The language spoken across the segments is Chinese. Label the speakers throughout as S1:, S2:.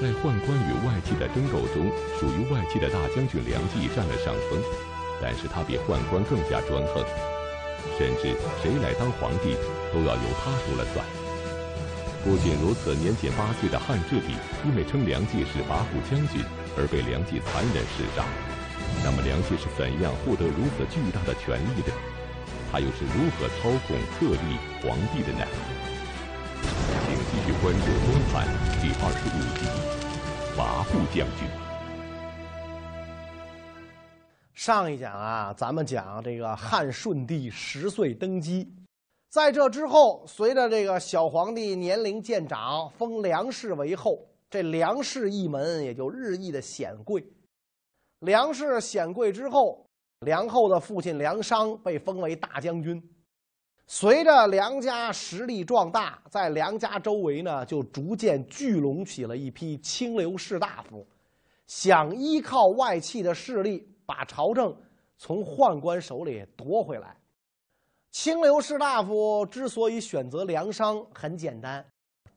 S1: 在宦官与外戚的争斗中，属于外戚的大将军梁冀占了上风，但是他比宦官更加专横，甚至谁来当皇帝都要由他说了算。不仅如此，年仅八岁的汉质帝因为称梁冀是跋扈将军而被梁冀残忍弑杀。那么梁冀是怎样获得如此巨大的权力的？他又是如何操控特立皇帝的呢？继续关注《东汉》第二十五集《跋扈将军》。
S2: 上一讲啊，咱们讲这个汉顺帝十岁登基，在这之后，随着这个小皇帝年龄渐长，封梁氏为后，这梁氏一门也就日益的显贵。梁氏显贵之后，梁后的父亲梁商被封为大将军。随着梁家实力壮大，在梁家周围呢，就逐渐聚拢起了一批清流士大夫，想依靠外戚的势力把朝政从宦官手里夺回来。清流士大夫之所以选择梁商，很简单，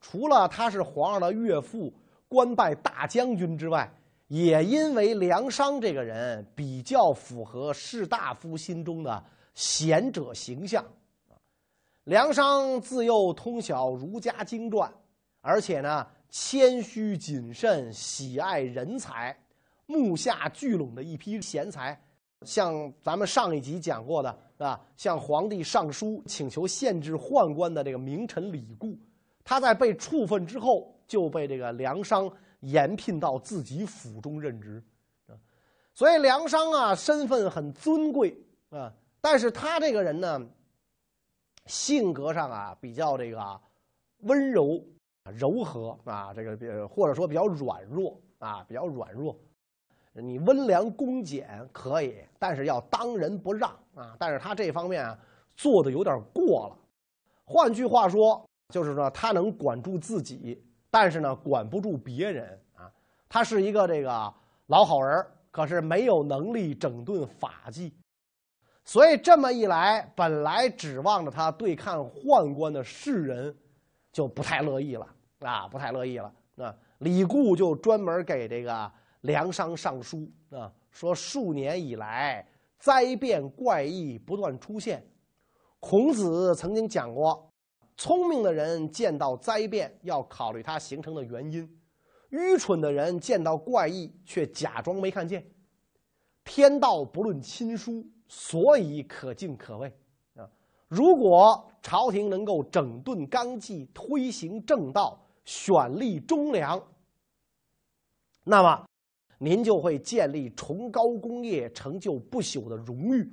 S2: 除了他是皇上的岳父，官拜大将军之外，也因为梁商这个人比较符合士大夫心中的贤者形象。梁商自幼通晓儒家经传，而且呢谦虚谨慎，喜爱人才，目下聚拢的一批贤才，像咱们上一集讲过的啊，向皇帝上书请求限制宦官的这个名臣李固，他在被处分之后就被这个梁商延聘到自己府中任职，所以梁商啊身份很尊贵啊，但是他这个人呢。性格上啊，比较这个温柔、柔和啊，这个或者说比较软弱啊，比较软弱。你温良恭俭可以，但是要当仁不让啊。但是他这方面啊做的有点过了。换句话说，就是说他能管住自己，但是呢管不住别人啊。他是一个这个老好人，可是没有能力整顿法纪。所以这么一来，本来指望着他对抗宦官的士人，就不太乐意了啊，不太乐意了啊。李固就专门给这个梁商上书啊，说数年以来灾变怪异不断出现。孔子曾经讲过，聪明的人见到灾变要考虑它形成的原因，愚蠢的人见到怪异却假装没看见。天道不论亲疏。所以可敬可畏啊！如果朝廷能够整顿纲纪，推行正道，选立忠良，那么您就会建立崇高功业、成就不朽的荣誉。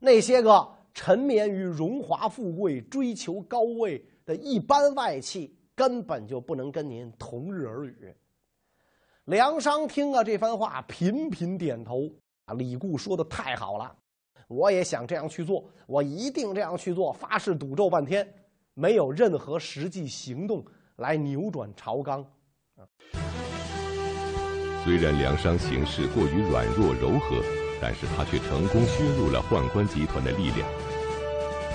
S2: 那些个沉湎于荣华富贵、追求高位的一般外戚，根本就不能跟您同日而语。梁商听了这番话，频频点头。啊，李固说的太好了。我也想这样去做，我一定这样去做，发誓赌咒半天，没有任何实际行动来扭转朝纲。
S1: 虽然梁商行事过于软弱柔和，但是他却成功削弱了宦官集团的力量。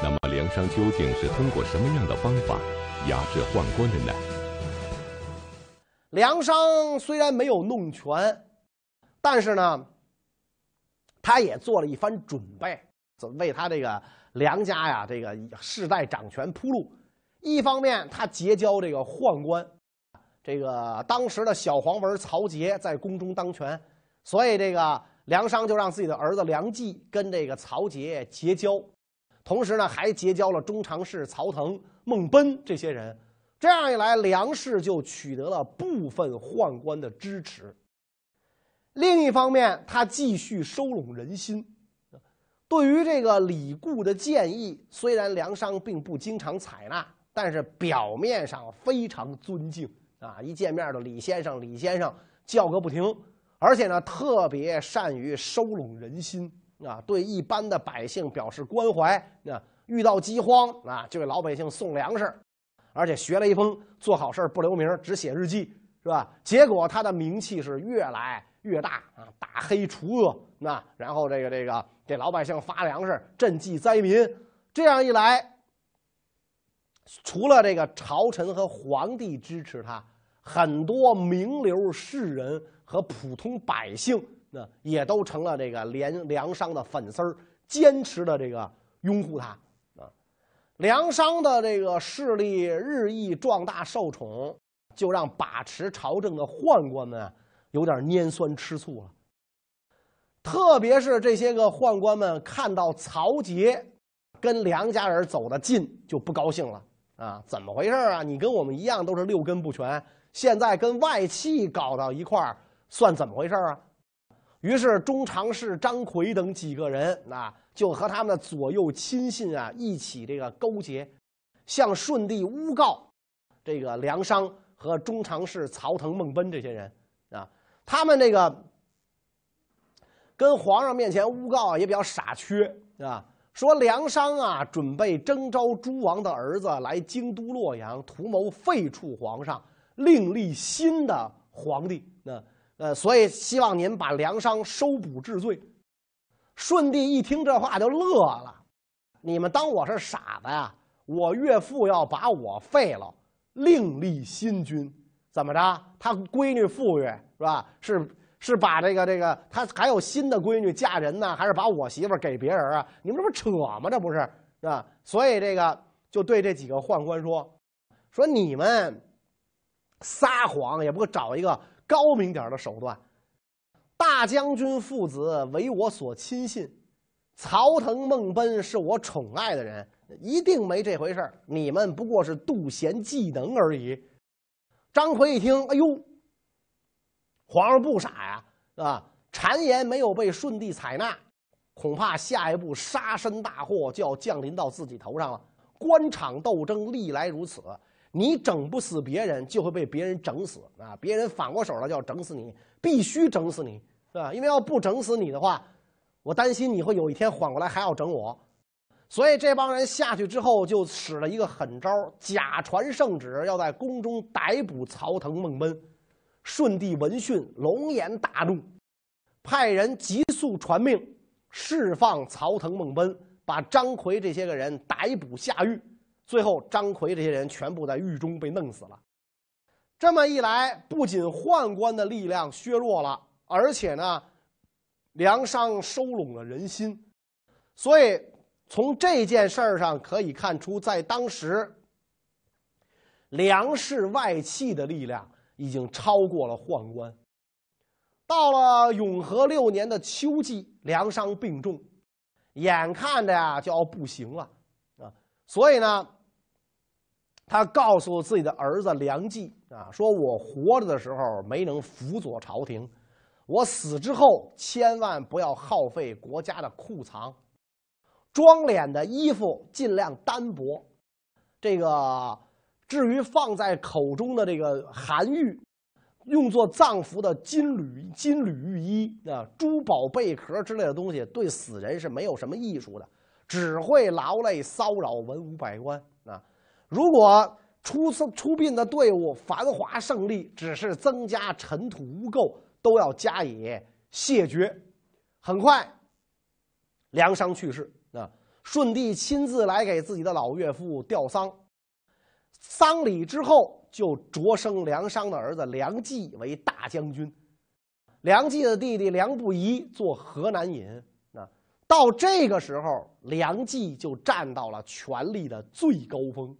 S1: 那么梁商究竟是通过什么样的方法压制宦官的呢？
S2: 梁商虽然没有弄权，但是呢。他也做了一番准备，为他这个梁家呀，这个世代掌权铺路。一方面，他结交这个宦官，这个当时的小黄文曹节在宫中当权，所以这个梁商就让自己的儿子梁冀跟这个曹节结交，同时呢，还结交了中常侍曹腾、孟贲这些人。这样一来，梁氏就取得了部分宦官的支持。另一方面，他继续收拢人心。对于这个李固的建议，虽然梁商并不经常采纳，但是表面上非常尊敬啊！一见面的李先生，李先生叫个不停。而且呢，特别善于收拢人心啊，对一般的百姓表示关怀啊。遇到饥荒啊，就给老百姓送粮食，而且学了一封做好事不留名，只写日记，是吧？结果他的名气是越来。越大啊，打黑除恶，那然后这个这个给老百姓发粮食，赈济灾民，这样一来，除了这个朝臣和皇帝支持他，很多名流士人和普通百姓，那也都成了这个梁梁商的粉丝儿，坚持的这个拥护他啊。梁商的这个势力日益壮大受宠，就让把持朝政的宦官们啊有点拈酸吃醋了。特别是这些个宦官们看到曹节跟梁家人走得近，就不高兴了啊！怎么回事啊？你跟我们一样都是六根不全，现在跟外戚搞到一块儿，算怎么回事啊？于是中常侍张奎等几个人啊，就和他们的左右亲信啊一起这个勾结，向顺帝诬告这个梁商和中常侍曹腾、孟奔这些人，他们那个。跟皇上面前诬告也比较傻缺，啊，说梁商啊准备征召诸王的儿子来京都洛阳，图谋废黜皇上，另立新的皇帝。那呃，所以希望您把梁商收捕治罪。顺帝一听这话就乐了，你们当我是傻子呀？我岳父要把我废了，另立新君，怎么着？他闺女富裕是吧？是。是把这个这个他还有新的闺女嫁人呢，还是把我媳妇给别人啊？你们这不扯吗？这不是是吧？所以这个就对这几个宦官说：“说你们撒谎也不找一个高明点的手段。大将军父子为我所亲信，曹腾、孟奔是我宠爱的人，一定没这回事你们不过是妒贤嫉能而已。”张奎一听，哎呦！皇上不傻呀，啊！谗言没有被顺帝采纳，恐怕下一步杀身大祸就要降临到自己头上了。官场斗争历来如此，你整不死别人，就会被别人整死啊！别人反过手来就要整死你，必须整死你，是吧？因为要不整死你的话，我担心你会有一天缓过来还要整我。所以这帮人下去之后，就使了一个狠招，假传圣旨，要在宫中逮捕曹腾、孟奔。顺帝闻讯，龙颜大怒，派人急速传命，释放曹腾、孟奔，把张奎这些个人逮捕下狱。最后，张奎这些人全部在狱中被弄死了。这么一来，不仅宦官的力量削弱了，而且呢，梁商收拢了人心。所以，从这件事儿上可以看出，在当时，梁氏外戚的力量。已经超过了宦官。到了永和六年的秋季，梁商病重，眼看着呀就要不行了啊，所以呢，他告诉自己的儿子梁冀啊，说我活着的时候没能辅佐朝廷，我死之后千万不要耗费国家的库藏，装脸的衣服尽量单薄，这个。至于放在口中的这个韩愈，用作葬服的金缕金缕玉衣啊，珠宝贝壳之类的东西，对死人是没有什么益处的，只会劳累骚扰文武百官啊。如果出出殡的队伍繁华胜利，只是增加尘土污垢，都要加以谢绝。很快，梁商去世舜，帝亲自来给自己的老岳父吊丧。丧礼之后，就擢升梁商的儿子梁冀为大将军，梁冀的弟弟梁不疑做河南尹。那到这个时候，梁冀就站到了权力的最高峰。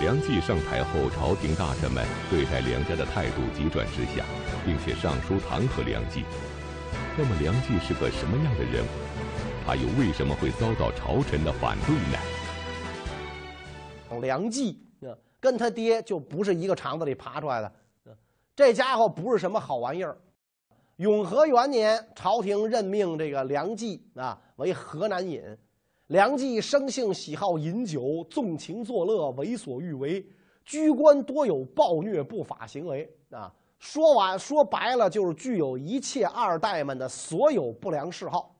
S1: 梁冀上台后，朝廷大臣们对待梁家的态度急转直下，并且上书弹劾梁冀。那么，梁冀是个什么样的人物？他又为什么会遭到朝臣的反对呢？
S2: 梁冀啊，跟他爹就不是一个肠子里爬出来的，这家伙不是什么好玩意儿。永和元年，朝廷任命这个梁冀啊为河南尹。梁冀生性喜好饮酒，纵情作乐，为所欲为，居官多有暴虐不法行为啊。说完说白了，就是具有一切二代们的所有不良嗜好。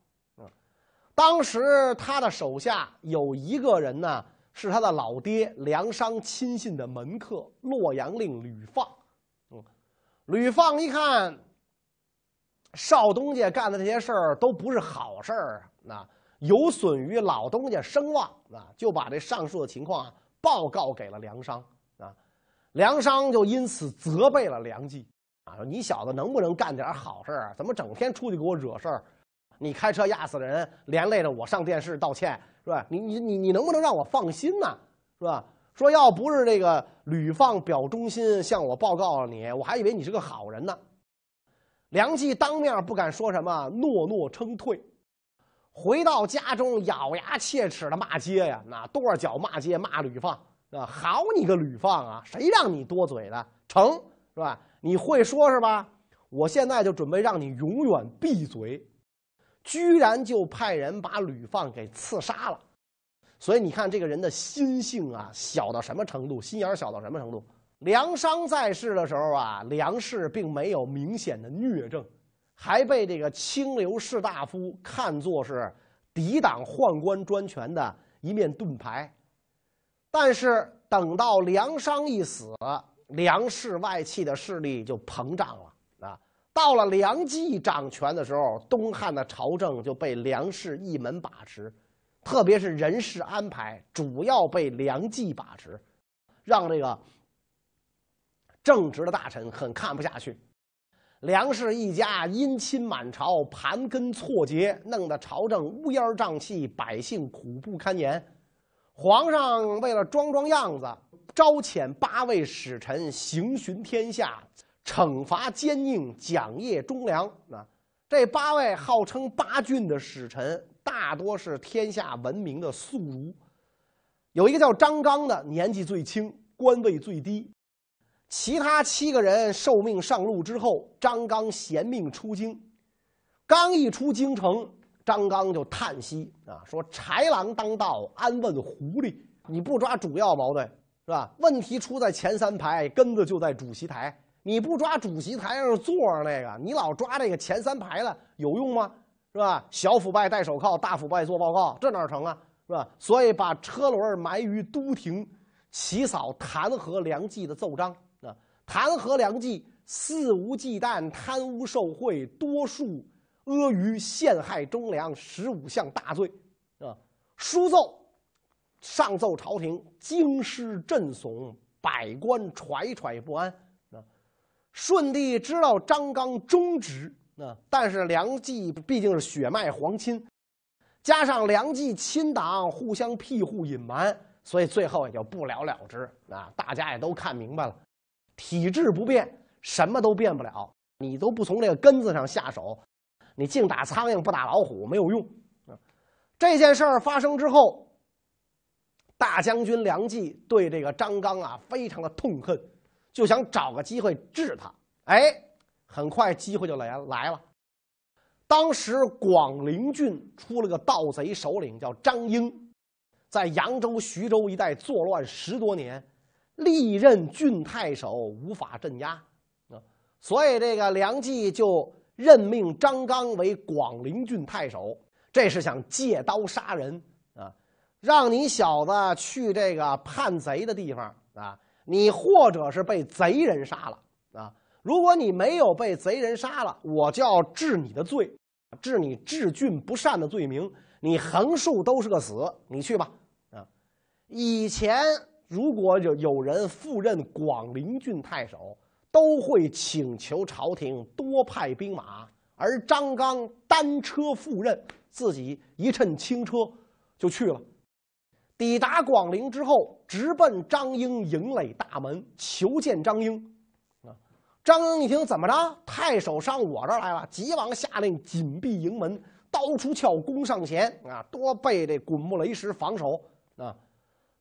S2: 当时他的手下有一个人呢。是他的老爹梁商亲信的门客洛阳令吕放，嗯，吕放一看少东家干的这些事儿都不是好事儿啊，那有损于老东家声望啊，就把这上述的情况啊报告给了梁商啊。梁商就因此责备了梁冀啊，说你小子能不能干点好事儿？怎么整天出去给我惹事儿？你开车压死人，连累着我上电视道歉，是吧？你你你你能不能让我放心呢？是吧？说要不是这个吕放表忠心向我报告了你，我还以为你是个好人呢。梁冀当面不敢说什么，诺诺称退。回到家中，咬牙切齿的骂街呀，那跺脚骂街，骂吕放啊！好你个吕放啊！谁让你多嘴的？成是吧？你会说是吧？我现在就准备让你永远闭嘴。居然就派人把吕放给刺杀了，所以你看这个人的心性啊，小到什么程度？心眼小到什么程度？梁商在世的时候啊，梁氏并没有明显的虐政，还被这个清流士大夫看作是抵挡宦官专权的一面盾牌。但是等到梁商一死，梁氏外戚的势力就膨胀了。到了梁冀掌权的时候，东汉的朝政就被梁氏一门把持，特别是人事安排主要被梁冀把持，让这个正直的大臣很看不下去。梁氏一家姻亲满朝，盘根错节，弄得朝政乌烟瘴气，百姓苦不堪言。皇上为了装装样子，招遣八位使臣行巡天下。惩罚奸佞，奖业忠良。啊，这八位号称八郡的使臣，大多是天下闻名的宿儒。有一个叫张刚的，年纪最轻，官位最低。其他七个人受命上路之后，张刚衔命出京。刚一出京城，张刚就叹息啊，说：“豺狼当道，安问狐狸？你不抓主要矛盾是吧？问题出在前三排，根子就在主席台。”你不抓主席台上坐着那个，你老抓这个前三排的，有用吗？是吧？小腐败戴手铐，大腐败做报告，这哪成啊？是吧？所以把车轮埋于都亭，起草弹劾梁冀的奏章啊，弹劾梁冀肆无忌惮贪污受贿，多数阿谀陷害忠良，十五项大罪啊。书奏上奏朝廷，京师震悚，百官惴惴不安。舜帝知道张刚忠直，啊，但是梁冀毕竟是血脉皇亲，加上梁冀亲党互相庇护隐瞒，所以最后也就不了了之。啊，大家也都看明白了，体制不变，什么都变不了。你都不从这个根子上下手，你净打苍蝇不打老虎没有用。啊，这件事儿发生之后，大将军梁冀对这个张刚啊非常的痛恨。就想找个机会治他，哎，很快机会就来来了。当时广陵郡出了个盗贼首领，叫张英，在扬州、徐州一带作乱十多年，历任郡太守，无法镇压啊。所以这个梁冀就任命张刚为广陵郡太守，这是想借刀杀人啊，让你小子去这个叛贼的地方啊。你或者是被贼人杀了啊？如果你没有被贼人杀了，我就要治你的罪，治你治郡不善的罪名。你横竖都是个死，你去吧啊！以前如果有有人赴任广陵郡太守，都会请求朝廷多派兵马，而张刚单车赴任，自己一乘轻车就去了。抵达广陵之后，直奔张英营垒大门求见张英。啊，张英一听，怎么着？太守上我这儿来了，急忙下令紧闭营门，刀出鞘，弓上弦。啊，多备这滚木雷石防守。啊，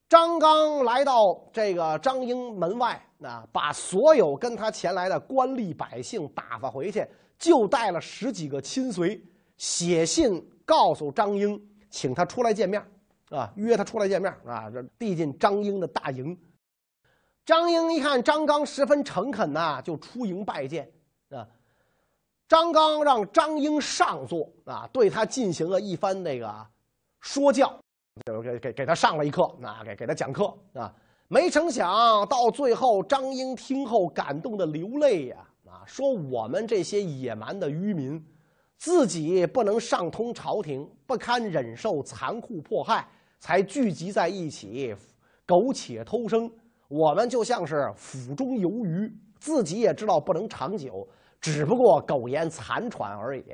S2: 张刚来到这个张英门外，啊，把所有跟他前来的官吏百姓打发回去，就带了十几个亲随，写信告诉张英，请他出来见面。啊，约他出来见面啊！这递进张英的大营，张英一看张刚十分诚恳呐，就出营拜见啊。张刚让张英上座啊，对他进行了一番那个说教，就给给给他上了一课啊，给给他讲课啊。没成想到最后，张英听后感动的流泪呀啊，说我们这些野蛮的愚民，自己不能上通朝廷，不堪忍受残酷迫害。才聚集在一起，苟且偷生。我们就像是腹中有鱼，自己也知道不能长久，只不过苟延残喘而已。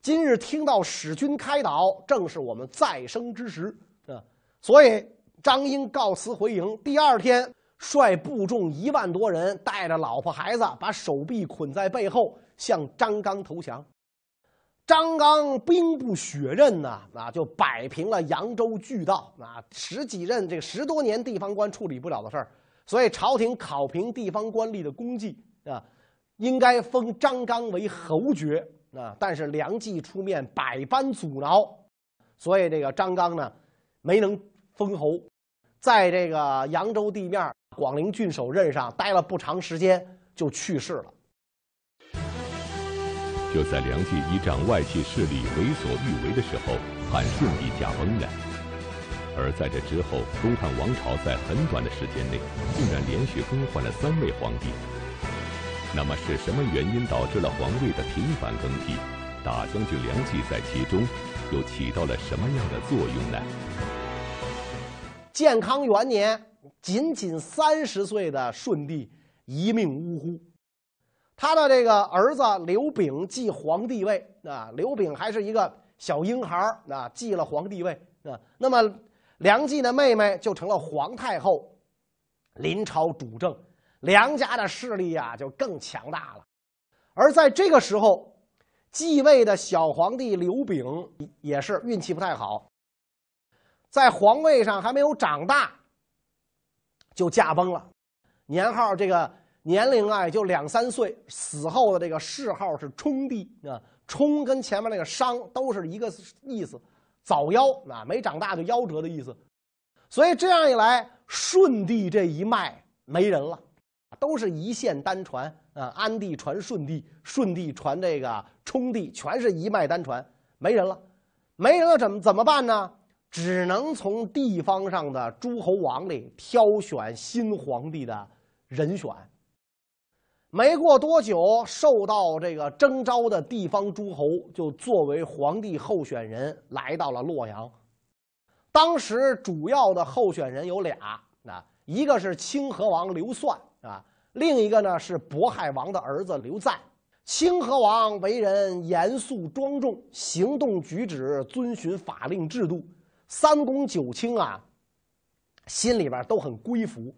S2: 今日听到使君开导，正是我们再生之时啊！所以张英告辞回营，第二天率部众一万多人，带着老婆孩子，把手臂捆在背后，向张刚投降。张刚兵不血刃呐，啊，就摆平了扬州巨盗啊，十几任这个十多年地方官处理不了的事儿，所以朝廷考评地方官吏的功绩啊，应该封张刚为侯爵。啊！但是梁冀出面百般阻挠，所以这个张刚呢没能封侯，在这个扬州地面广陵郡守任上待了不长时间就去世了。
S1: 就在梁冀依仗外戚势力为所欲为的时候，汉顺帝驾崩了。而在这之后，东汉王朝在很短的时间内竟然连续更换了三位皇帝。那么是什么原因导致了皇位的频繁更替？大将军梁冀在其中又起到了什么样的作用呢？
S2: 建康元年，仅仅三十岁的顺帝一命呜呼，他的这个儿子刘炳继皇帝位啊，刘炳还是一个小婴孩啊，继了皇帝位啊。那么梁冀的妹妹就成了皇太后，临朝主政。梁家的势力啊，就更强大了。而在这个时候，继位的小皇帝刘炳也是运气不太好，在皇位上还没有长大，就驾崩了。年号这个年龄啊，也就两三岁。死后的这个谥号是冲帝啊，冲跟前面那个商都是一个意思，早夭啊，没长大就夭折的意思。所以这样一来，舜帝这一脉没人了。都是一线单传啊，安帝传舜帝，舜帝传这个冲帝，全是一脉单传，没人了，没人了，怎么怎么办呢？只能从地方上的诸侯王里挑选新皇帝的人选。没过多久，受到这个征召的地方诸侯就作为皇帝候选人来到了洛阳。当时主要的候选人有俩，啊，一个是清河王刘算。啊，另一个呢是渤海王的儿子刘赞。清河王为人严肃庄重，行动举止遵循法令制度。三公九卿啊，心里边都很归服。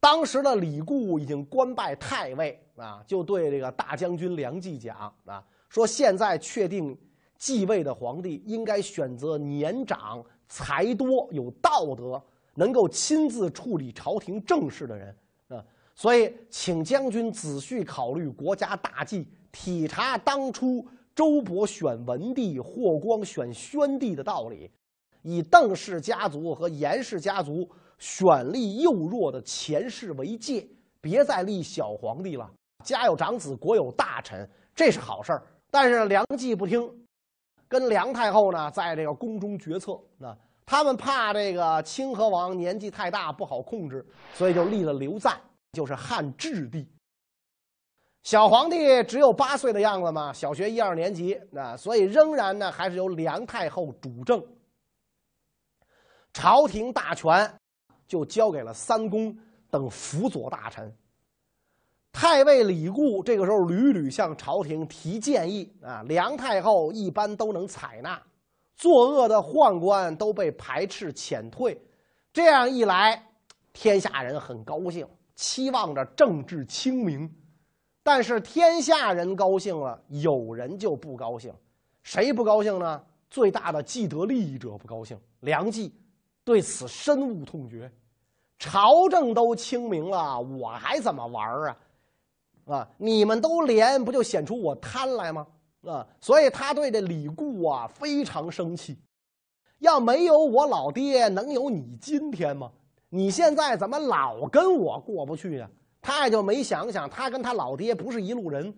S2: 当时的李固已经官拜太尉啊，就对这个大将军梁冀讲啊，说现在确定继位的皇帝应该选择年长、才多、有道德、能够亲自处理朝廷政事的人啊。所以，请将军仔细考虑国家大计，体察当初周勃选文帝、霍光选宣帝的道理，以邓氏家族和严氏家族选立幼弱的前世为戒，别再立小皇帝了。家有长子，国有大臣，这是好事儿。但是梁冀不听，跟梁太后呢，在这个宫中决策。那他们怕这个清河王年纪太大不好控制，所以就立了刘赞。就是汉质帝，小皇帝只有八岁的样子嘛，小学一二年级，那所以仍然呢还是由梁太后主政，朝廷大权就交给了三公等辅佐大臣。太尉李固这个时候屡屡向朝廷提建议啊，梁太后一般都能采纳，作恶的宦官都被排斥遣退，这样一来，天下人很高兴。期望着政治清明，但是天下人高兴了，有人就不高兴。谁不高兴呢？最大的既得利益者不高兴。梁冀对此深恶痛绝。朝政都清明了，我还怎么玩啊？啊，你们都连，不就显出我贪来吗？啊，所以他对这李固啊非常生气。要没有我老爹，能有你今天吗？你现在怎么老跟我过不去呀？他也就没想想，他跟他老爹不是一路人。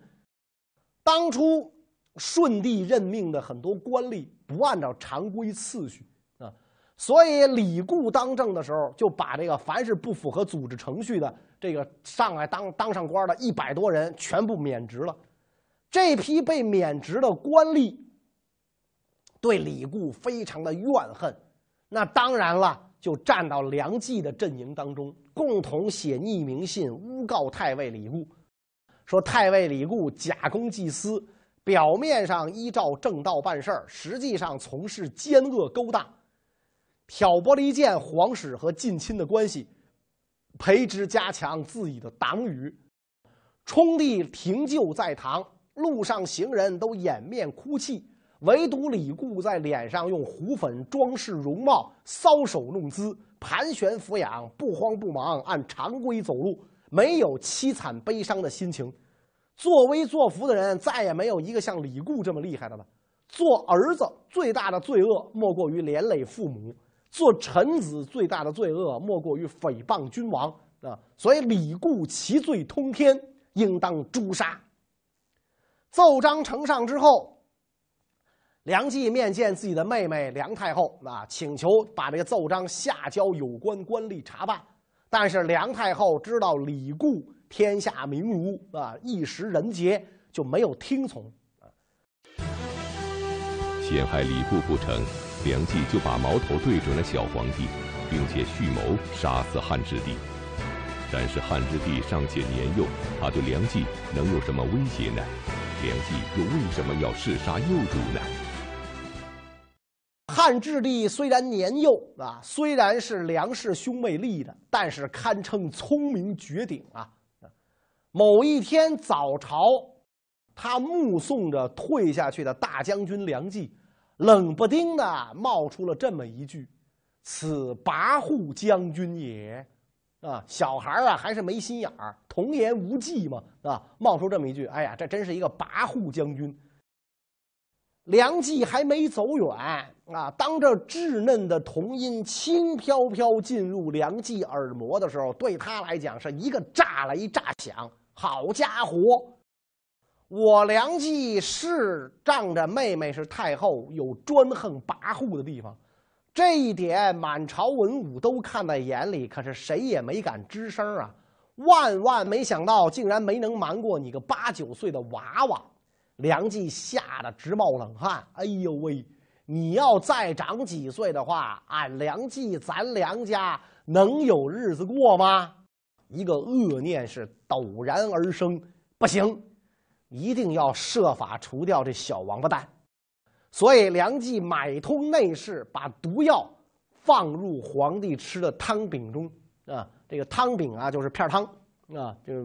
S2: 当初顺帝任命的很多官吏不按照常规次序，所以李固当政的时候，就把这个凡是不符合组织程序的这个上来当当上官的一百多人全部免职了。这批被免职的官吏对李固非常的怨恨，那当然了。就站到梁冀的阵营当中共同写匿名信诬告太尉李固，说太尉李固假公济私，表面上依照正道办事，实际上从事奸恶勾当，挑拨离间皇室和近亲的关系，培植加强自己的党羽。冲帝停柩在堂，路上行人都掩面哭泣，唯独李固在脸上用胡粉装饰容貌，搔首弄姿，盘旋俯仰，不慌不忙，按常规走路，没有凄惨悲伤的心情。作威作福的人，再也没有一个像李固这么厉害的了。做儿子最大的罪恶，莫过于连累父母；做臣子最大的罪恶，莫过于诽谤君王啊！所以李固其罪通天。应当诛杀。奏章呈上之后，梁冀面见自己的妹妹梁太后啊，请求把这个奏章下交有关官吏查办。但是梁太后知道李固天下名儒啊，一时人杰，就没有听从。
S1: 陷害李固不成，梁冀就把矛头对准了小皇帝，并且蓄谋杀死汉质帝。但是汉质帝尚且年幼，他对梁冀能有什么威胁呢？梁冀又为什么要弑杀幼主呢？
S2: 汉质帝虽然年幼啊，虽然是梁氏兄妹立的，但是堪称聪明绝顶啊。某一天早朝，他目送着退下去的大将军梁冀，冷不丁的冒出了这么一句：“此跋扈将军也。”啊，小孩啊，还是没心眼儿，童言无忌嘛，啊，冒出这么一句，哎呀，这真是一个跋扈将军。梁冀还没走远啊，当这稚嫩的童音轻飘飘进入梁冀耳膜的时候，对他来讲是一个炸雷炸响。好家伙，我梁冀是仗着妹妹是太后，有专横跋扈的地方。这一点，满朝文武都看在眼里，可是谁也没敢吱声啊！万万没想到，竟然没能瞒过你个八九岁的娃娃。梁冀吓得直冒冷汗。哎呦喂！你要再长几岁的话，俺梁冀，咱梁家能有日子过吗？一个恶念是陡然而生，不行，一定要设法除掉这小王八蛋。所以梁冀买通内侍，把毒药放入皇帝吃的汤饼中啊。这个汤饼啊，就是片汤啊，就是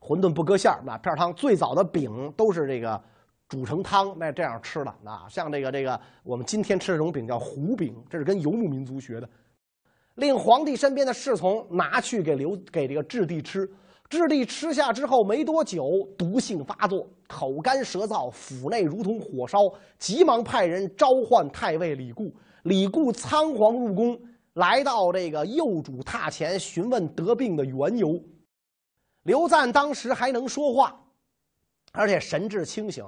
S2: 馄饨不搁馅儿，那片汤。最早的饼都是这个煮成汤，那这样吃的啊。像这个这个，我们今天吃这种饼叫糊饼，这是跟游牧民族学的。令皇帝身边的侍从拿去给刘给这个质帝吃。智帝吃下之后没多久，毒性发作，口干舌燥，腹内如同火烧，急忙派人召唤太尉李固。李固仓皇入宫，来到这个幼主榻前询问得病的缘由。刘赞当时还能说话，而且神志清醒，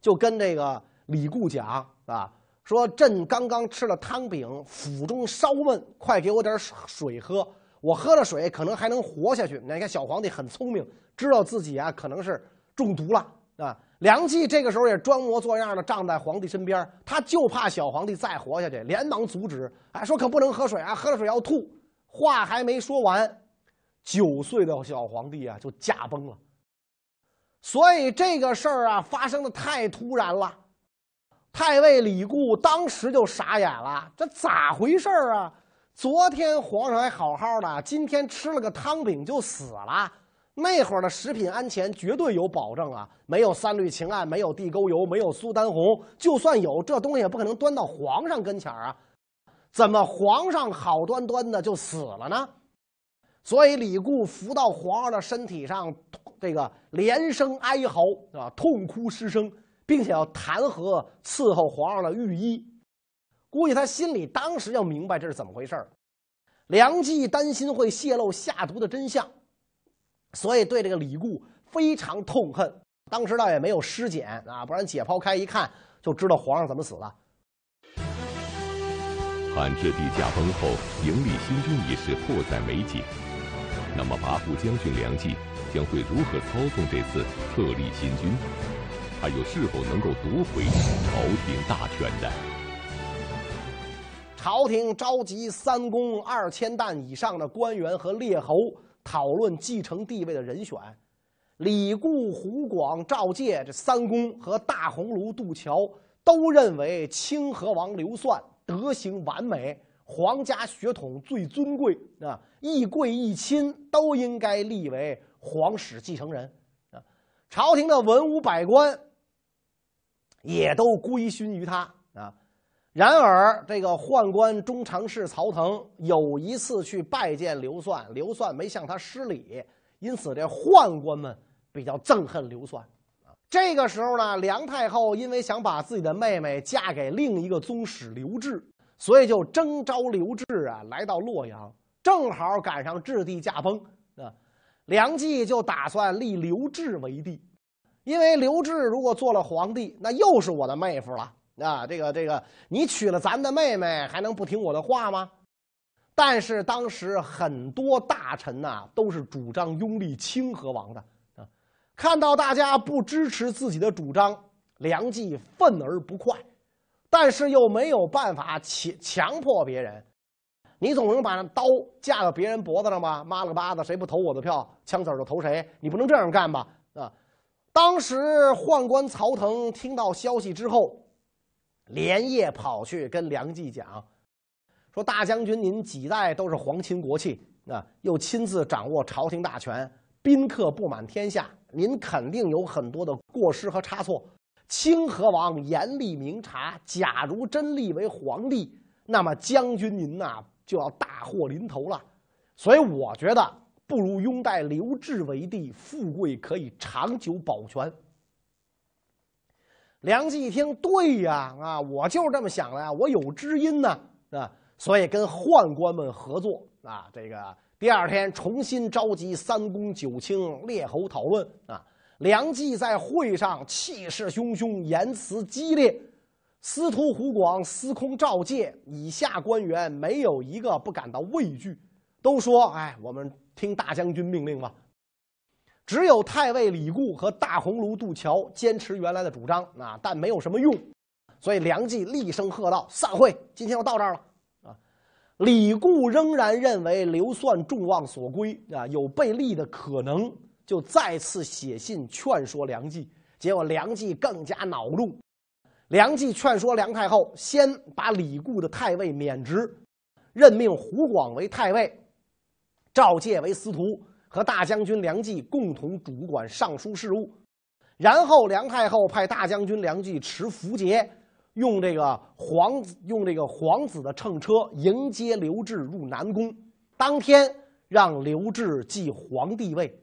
S2: 就跟这个李固讲啊，说朕刚刚吃了汤饼，腹中烧闷，快给我点水喝。我喝了水，可能还能活下去。你看，小皇帝很聪明，知道自己啊可能是中毒了啊。梁冀这个时候也装模作样的站在皇帝身边，他就怕小皇帝再活下去，连忙阻止，哎，说可不能喝水啊，喝了水要吐。话还没说完，九岁的小皇帝啊就驾崩了。所以这个事儿啊发生的太突然了，太尉李固当时就傻眼了，这咋回事儿啊？昨天皇上还好好的，今天吃了个汤饼就死了。那会儿的食品安全绝对有保证啊，没有三氯氰胺，没有地沟油，没有苏丹红，就算有这东西也不可能端到皇上跟前啊。怎么皇上好端端的就死了呢？所以李固扶到皇上的身体上，这个连声哀嚎啊，痛哭失声，并且要弹劾伺候皇上的御医。估计他心里当时要明白这是怎么回事梁冀担心会泄露下毒的真相，所以对这个李固非常痛恨。当时倒也没有尸检啊，不然解剖开一看就知道皇上怎么死了。
S1: 汉质帝驾崩后，迎立新君一事迫在眉睫。那么，跋扈将军梁冀将会如何操纵这次册立新君？他又是否能够夺回朝廷大权呢？
S2: 朝廷召集三公二千担以上的官员和列侯，讨论继承帝位的人选。李固、胡广、赵介这三公和大鸿胪杜桥都认为清河王刘算德行完美，皇家血统最尊贵啊，一贵一亲都应该立为皇室继承人啊。朝廷的文武百官也都归心于他。然而，这个宦官中常侍曹腾有一次去拜见刘算，刘算没向他施礼，因此这宦官们。比较憎恨刘算，这个时候呢，梁太后因为想把自己的妹妹嫁给另一个宗室刘志，所以就征召刘志啊来到洛阳，正好赶上质帝驾崩啊，梁冀就打算立刘志为帝，因为刘志如果做了皇帝，那又是我的妹夫了啊，这个这个，你娶了咱的妹妹，还能不听我的话吗？但是当时很多大臣呐，都是主张拥立清河王的啊。看到大家不支持自己的主张，梁冀愤而不快，但是又没有办法强强迫别人。你总能把那刀架到别人脖子上吧？妈了个巴子，谁不投我的票，枪子儿就投谁。你不能这样干吧？啊！当时宦官曹腾听到消息之后，连夜跑去跟梁冀讲，说：“大将军，您几代都是皇亲国戚啊，又亲自掌握朝廷大权，宾客布满天下。”您肯定有很多的过失和差错，清河王严厉明察。假如真立为皇帝，那么将军您呐就要大祸临头了。所以我觉得不如拥戴刘志为帝，富贵可以长久保全。梁冀一听，对呀，啊，我就是这么想的呀，我有知音呢，啊，所以跟宦官们合作啊，这个。第二天，重新召集三公九卿列侯讨论啊。梁冀在会上气势汹汹，言辞激烈。司徒胡广、司空赵介以下官员没有一个不感到畏惧，都说：“哎，我们听大将军命令吧。”只有太尉李固和大鸿胪杜桥坚持原来的主张啊，但没有什么用。所以梁冀厉声喝道：“散会！今天就到这儿了。”李固仍然认为刘算众望所归啊，有被立的可能，就再次写信劝说梁冀。结果梁冀更加恼怒，梁冀劝说梁太后先把李固的太尉免职，任命胡广为太尉，赵介为司徒，和大将军梁冀共同主管尚书事务。然后梁太后派大将军梁冀持符节。用这个皇子用这个皇子的乘车迎接刘志入南宫，当天让刘志继皇帝位。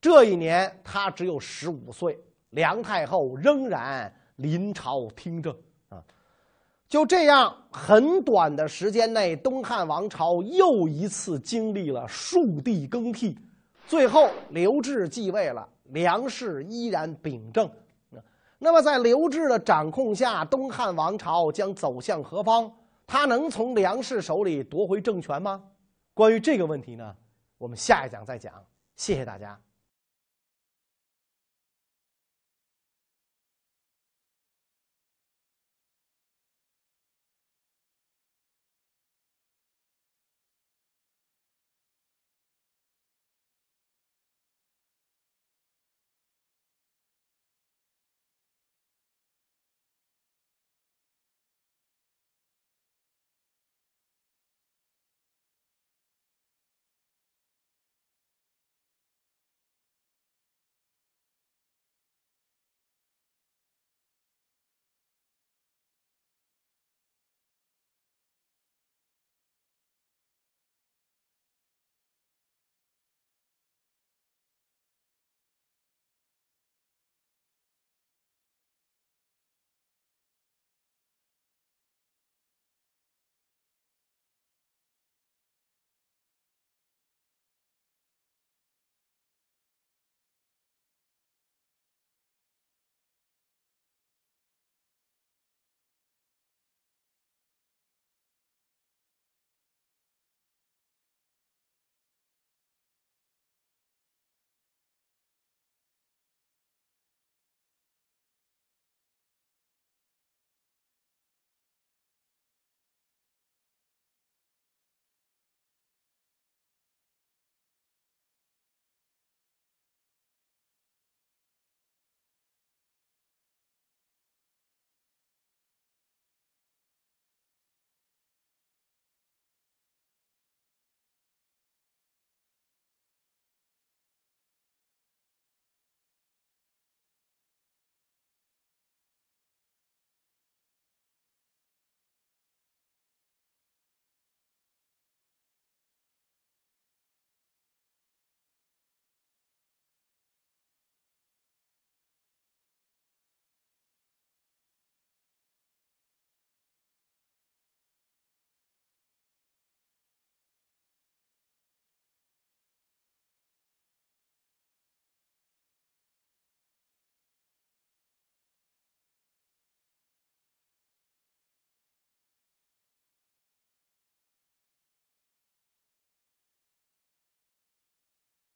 S2: 这一年他只有十五岁，梁太后仍然临朝听政啊。就这样，很短的时间内，东汉王朝又一次经历了数帝更替，最后刘志继位了，梁氏依然秉政。那么，在刘志的掌控下，东汉王朝将走向何方？他能从梁氏手里夺回政权吗？关于这个问题呢，我们下一讲再讲。谢谢大家。